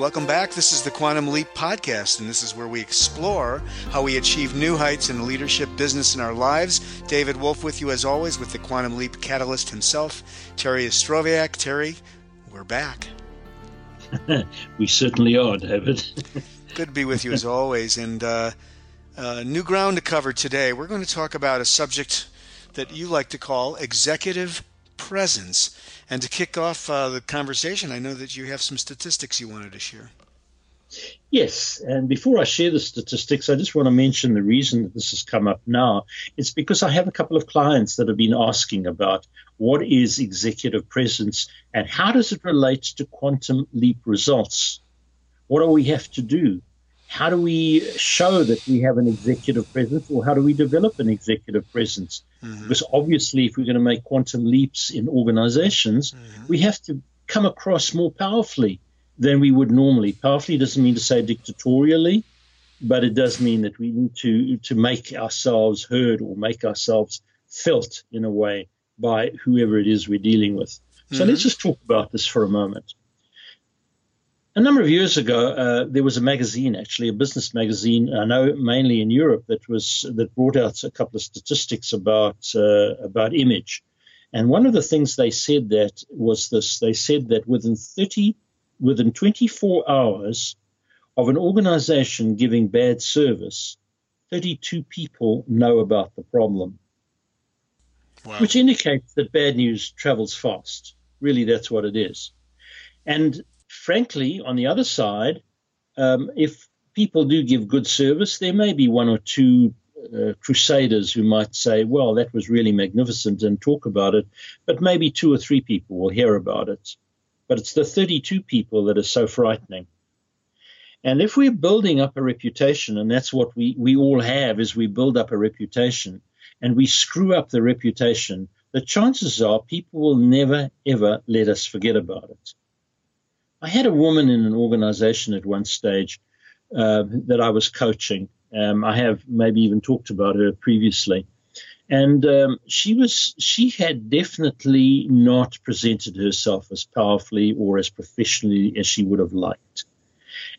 Welcome back. This is the Quantum Leap Podcast, and this is where we explore how we achieve new heights in leadership, business, and our lives. David Wolf with you as always with the Quantum Leap Catalyst himself, Terry Ostrowiak. Terry, we're back. we certainly are, David. Good to be with you as always. And uh, uh, new ground to cover today. We're going to talk about a subject that you like to call executive presence. And to kick off uh, the conversation, I know that you have some statistics you wanted to share. Yes, and before I share the statistics, I just want to mention the reason that this has come up now. It's because I have a couple of clients that have been asking about what is executive presence and how does it relate to quantum leap results? What do we have to do? How do we show that we have an executive presence or how do we develop an executive presence? Mm-hmm. Because obviously, if we're going to make quantum leaps in organizations, mm-hmm. we have to come across more powerfully than we would normally. Powerfully doesn't mean to say dictatorially, but it does mean that we need to, to make ourselves heard or make ourselves felt in a way by whoever it is we're dealing with. So mm-hmm. let's just talk about this for a moment. A number of years ago, uh, there was a magazine, actually a business magazine, I know mainly in Europe, that was that brought out a couple of statistics about uh, about image. And one of the things they said that was this: they said that within 30, within 24 hours of an organization giving bad service, 32 people know about the problem, wow. which indicates that bad news travels fast. Really, that's what it is. And frankly, on the other side, um, if people do give good service, there may be one or two uh, crusaders who might say, well, that was really magnificent and talk about it, but maybe two or three people will hear about it. But it's the 32 people that are so frightening. And if we're building up a reputation, and that's what we, we all have, is we build up a reputation and we screw up the reputation, the chances are people will never, ever let us forget about it. I had a woman in an organization at one stage uh, that I was coaching. Um, I have maybe even talked about her previously. And um, she was she had definitely not presented herself as powerfully or as professionally as she would have liked.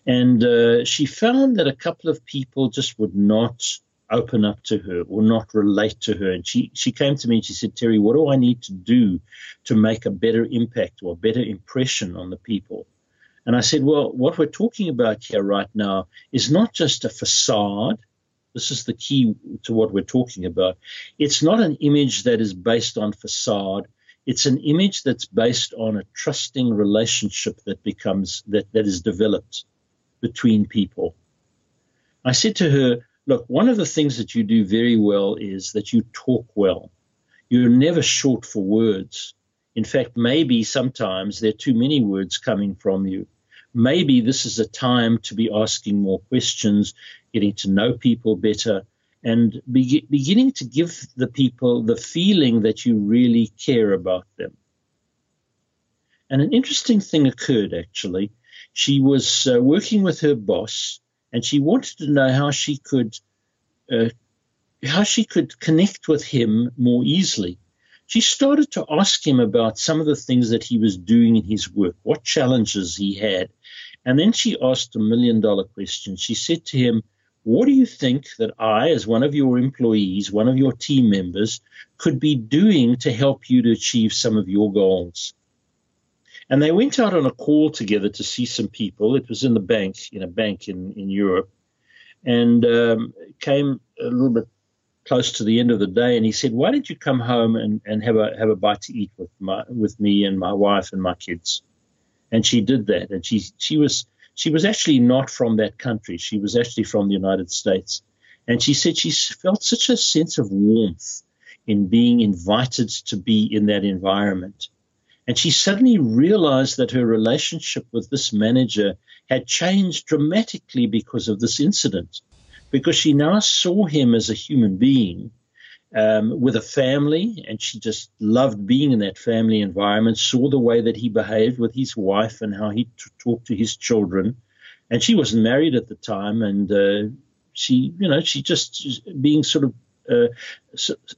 And uh, she found that a couple of people just would not open up to her or not relate to her. And she, she came to me and she said, Terry, what do I need to do to make a better impact or a better impression on the people? And I said, well, what we're talking about here right now is not just a facade. This is the key to what we're talking about. It's not an image that is based on facade. It's an image that's based on a trusting relationship that becomes, that, that is developed between people. I said to her, look, one of the things that you do very well is that you talk well. You're never short for words. In fact, maybe sometimes there are too many words coming from you. Maybe this is a time to be asking more questions, getting to know people better, and be, beginning to give the people the feeling that you really care about them. And an interesting thing occurred actually. She was uh, working with her boss, and she wanted to know how she could uh, how she could connect with him more easily she started to ask him about some of the things that he was doing in his work, what challenges he had. And then she asked a million dollar question. She said to him, What do you think that I, as one of your employees, one of your team members, could be doing to help you to achieve some of your goals? And they went out on a call together to see some people. It was in the bank, in a bank in, in Europe, and um, came a little bit close to the end of the day, and he said, "Why don't you come home and, and have a have a bite to eat with my with me and my wife and my kids?" And she did that, and she she was she was actually not from that country. She was actually from the United States, and she said she felt such a sense of warmth in being invited to be in that environment. And she suddenly realized that her relationship with this manager had changed dramatically because of this incident because she now saw him as a human being um, with a family, and she just loved being in that family environment, saw the way that he behaved with his wife and how he t- talked to his children. And she wasn't married at the time, and uh, she, you know, she just being sort of uh,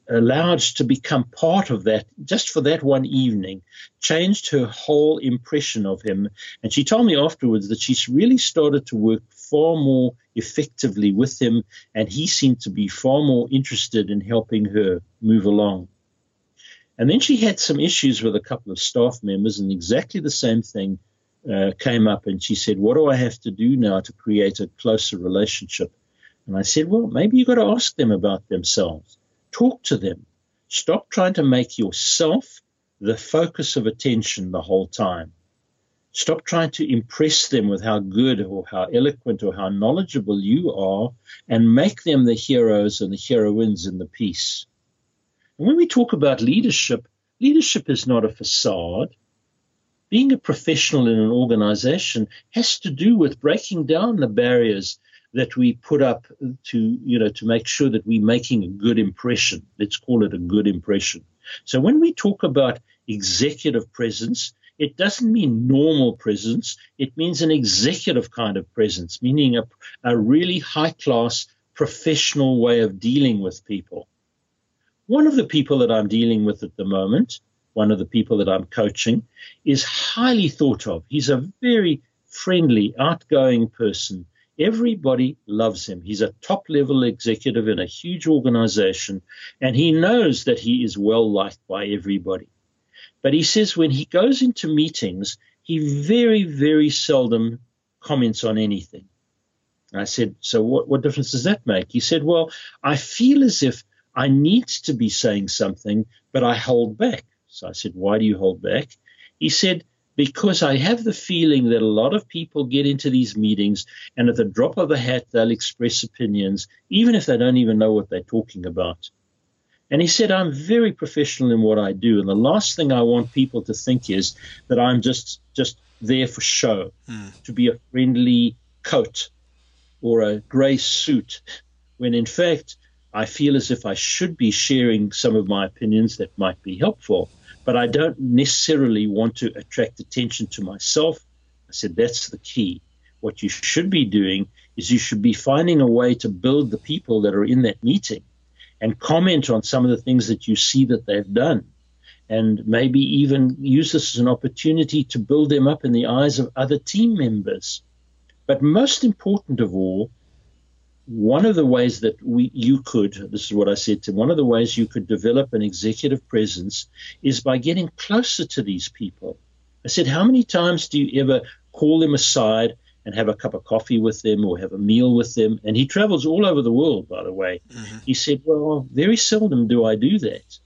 allowed to become part of that just for that one evening changed her whole impression of him. And she told me afterwards that she's really started to work far more effectively with him, and he seemed to be far more interested in helping her move along. And then she had some issues with a couple of staff members, and exactly the same thing uh, came up. And she said, What do I have to do now to create a closer relationship? And I said, Well, maybe you've got to ask them about themselves. Talk to them. Stop trying to make yourself the focus of attention the whole time. Stop trying to impress them with how good or how eloquent or how knowledgeable you are and make them the heroes and the heroines in the piece. And when we talk about leadership, leadership is not a facade. Being a professional in an organization has to do with breaking down the barriers that we put up to, you know, to make sure that we're making a good impression. Let's call it a good impression. So when we talk about executive presence, it doesn't mean normal presence. It means an executive kind of presence, meaning a, a really high class professional way of dealing with people. One of the people that I'm dealing with at the moment, one of the people that I'm coaching, is highly thought of. He's a very friendly, outgoing person. Everybody loves him. He's a top level executive in a huge organization, and he knows that he is well liked by everybody. But he says when he goes into meetings, he very, very seldom comments on anything. I said, So what, what difference does that make? He said, Well, I feel as if I need to be saying something, but I hold back. So I said, Why do you hold back? He said, Because I have the feeling that a lot of people get into these meetings and at the drop of a hat, they'll express opinions, even if they don't even know what they're talking about. And he said, I'm very professional in what I do. And the last thing I want people to think is that I'm just, just there for show, mm. to be a friendly coat or a grey suit, when in fact, I feel as if I should be sharing some of my opinions that might be helpful, but I don't necessarily want to attract attention to myself. I said that's the key. What you should be doing is you should be finding a way to build the people that are in that meeting and comment on some of the things that you see that they've done. And maybe even use this as an opportunity to build them up in the eyes of other team members. But most important of all, one of the ways that we you could this is what I said to him. one of the ways you could develop an executive presence is by getting closer to these people. I said, how many times do you ever call them aside and have a cup of coffee with them or have a meal with them? And he travels all over the world, by the way. Mm-hmm. He said, well, very seldom do I do that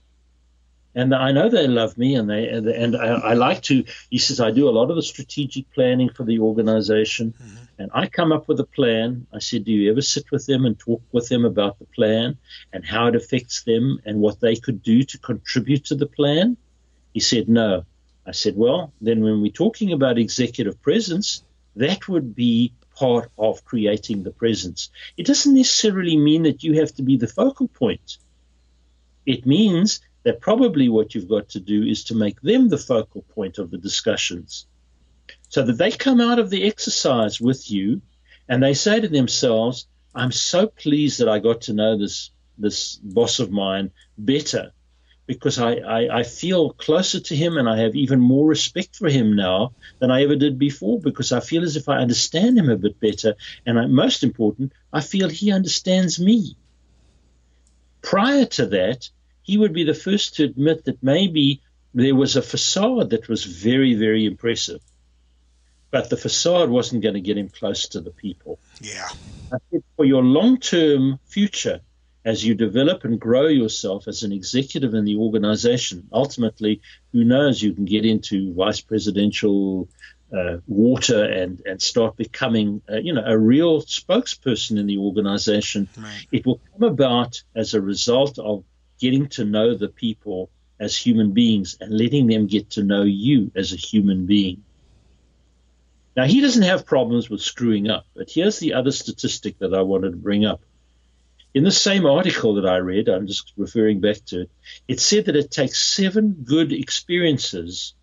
and I know they love me, and they and I, I, like to. He says I do a lot of the strategic planning for the organization, mm-hmm. and I come up with a plan. I said, do you ever sit with them and talk with them about the plan and how it affects them and what they could do to contribute to the plan? He said, no. I said, well, then when we're talking about executive presence, that would be part of creating the presence. It doesn't necessarily mean that you have to be the focal point. It means that probably what you've got to do is to make them the focal point of the discussions so that they come out of the exercise with you and they say to themselves, I'm so pleased that I got to know this, this boss of mine better because I, I, I, feel closer to him and I have even more respect for him now than I ever did before because I feel as if I understand him a bit better. And I, most important, I feel he understands me. Prior to that, he would be the first to admit that maybe there was a facade that was very, very impressive. But the facade wasn't going to get him close to the people. Yeah. for your long term future, as you develop and grow yourself as an executive in the organization, ultimately, who knows, you can get into vice presidential uh, water and, and start becoming, uh, you know, a real spokesperson in the organization. Right. It will come about as a result of getting to know the people as human beings and letting them get to know you as a human being. Now, he doesn't have problems with screwing up, but here's the other statistic that I wanted to bring up. In the same article that I read, I'm just referring back to it, it said that it takes seven good experiences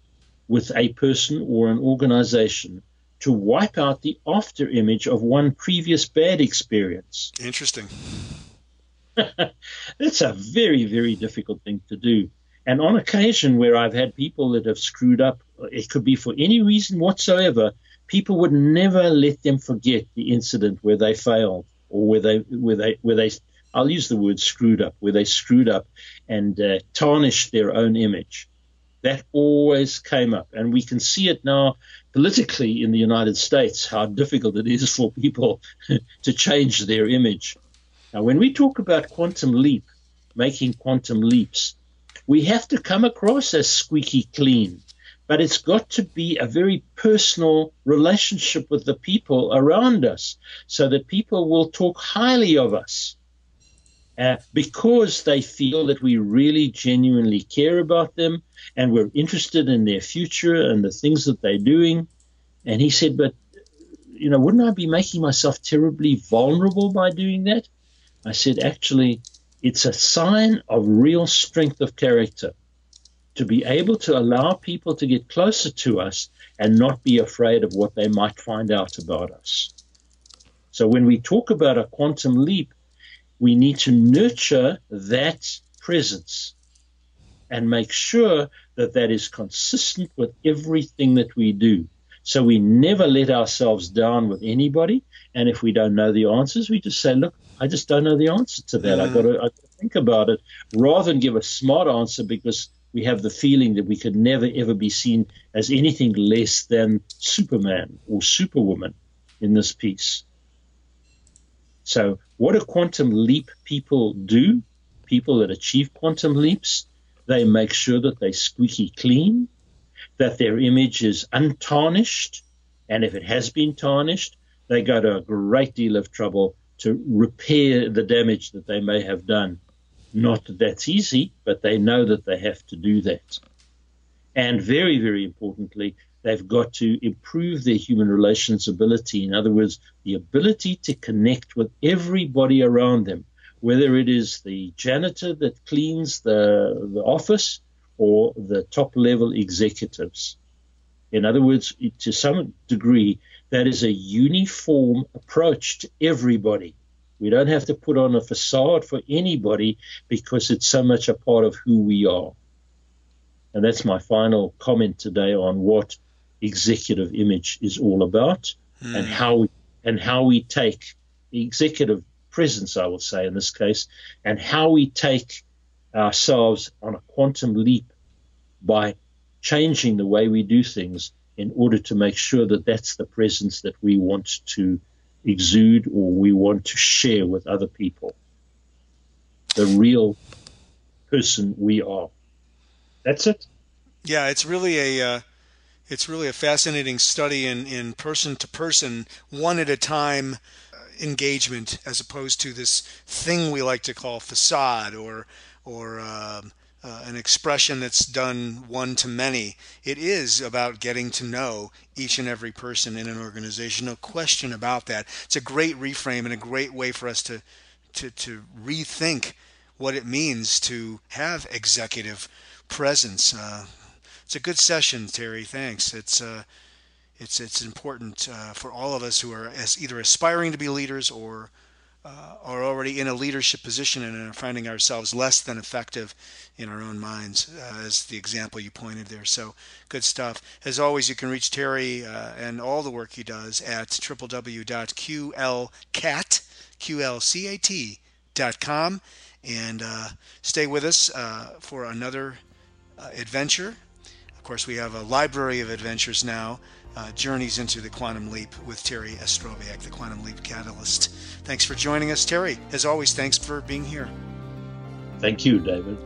with a person or an organization to wipe out the after image of one previous bad experience. Interesting. That's a very, very difficult thing to do. And on occasion, where I've had people that have screwed up, it could be for any reason whatsoever, people would never let them forget the incident where they failed or where they, where they, where they, I'll use the word screwed up, where they screwed up and uh, tarnished their own image. That always came up. And we can see it now politically in the United States, how difficult it is for people to change their image. Now, when we talk about quantum leap, making quantum leaps, we have to come across as squeaky clean, but it's got to be a very personal relationship with the people around us so that people will talk highly of us uh, because they feel that we really genuinely care about them and we're interested in their future and the things that they're doing. And he said, But, you know, wouldn't I be making myself terribly vulnerable by doing that? I said, Actually, it's a sign of real strength of character to be able to allow people to get closer to us and not be afraid of what they might find out about us. So when we talk about a quantum leap, we need to nurture that presence and make sure that that is consistent with everything that we do. So we never let ourselves down with anybody. And if we don't know the answers, we just say, look, I just don't know the answer to that. I've got to, think about it rather than give a smart answer because we have the feeling that we could never ever be seen as anything less than Superman or Superwoman in this piece. So, what do quantum leap people do? People that achieve quantum leaps, they make sure that they squeaky clean, that their image is untarnished, and if it has been tarnished, they go to a great deal of trouble to repair the damage that they may have done. Not that that's easy, but they know that they have to do that. And very, very importantly, They've got to improve their human relations ability. In other words, the ability to connect with everybody around them, whether it is the janitor that cleans the, the office or the top level executives. In other words, to some degree, that is a uniform approach to everybody. We don't have to put on a facade for anybody because it's so much a part of who we are. And that's my final comment today on what executive image is all about mm. and how we, and how we take the executive presence, I will say in this case, and how we take ourselves on a quantum leap by changing the way we do things in order to make sure that that's the presence that we want to exude or we want to share with other people. The real person we are. That's it. Yeah, it's really a uh, it's really a fascinating study in, in person to person, one at a time uh, engagement, as opposed to this thing we like to call facade or or uh, uh, an expression that's done one to many. It is about getting to know each and every person in an organization. No question about that. It's a great reframe and a great way for us to to, to rethink what it means to have executive presence. Uh, it's a good session, Terry. Thanks. It's uh, it's it's important uh, for all of us who are as either aspiring to be leaders or uh, are already in a leadership position and are finding ourselves less than effective in our own minds, uh, as the example you pointed there. So good stuff. As always, you can reach Terry uh, and all the work he does at www.qlcat.com and uh, stay with us uh, for another uh, adventure Of course, we have a library of adventures now, uh, Journeys into the Quantum Leap with Terry Ostrowiak, the Quantum Leap Catalyst. Thanks for joining us, Terry. As always, thanks for being here. Thank you, David.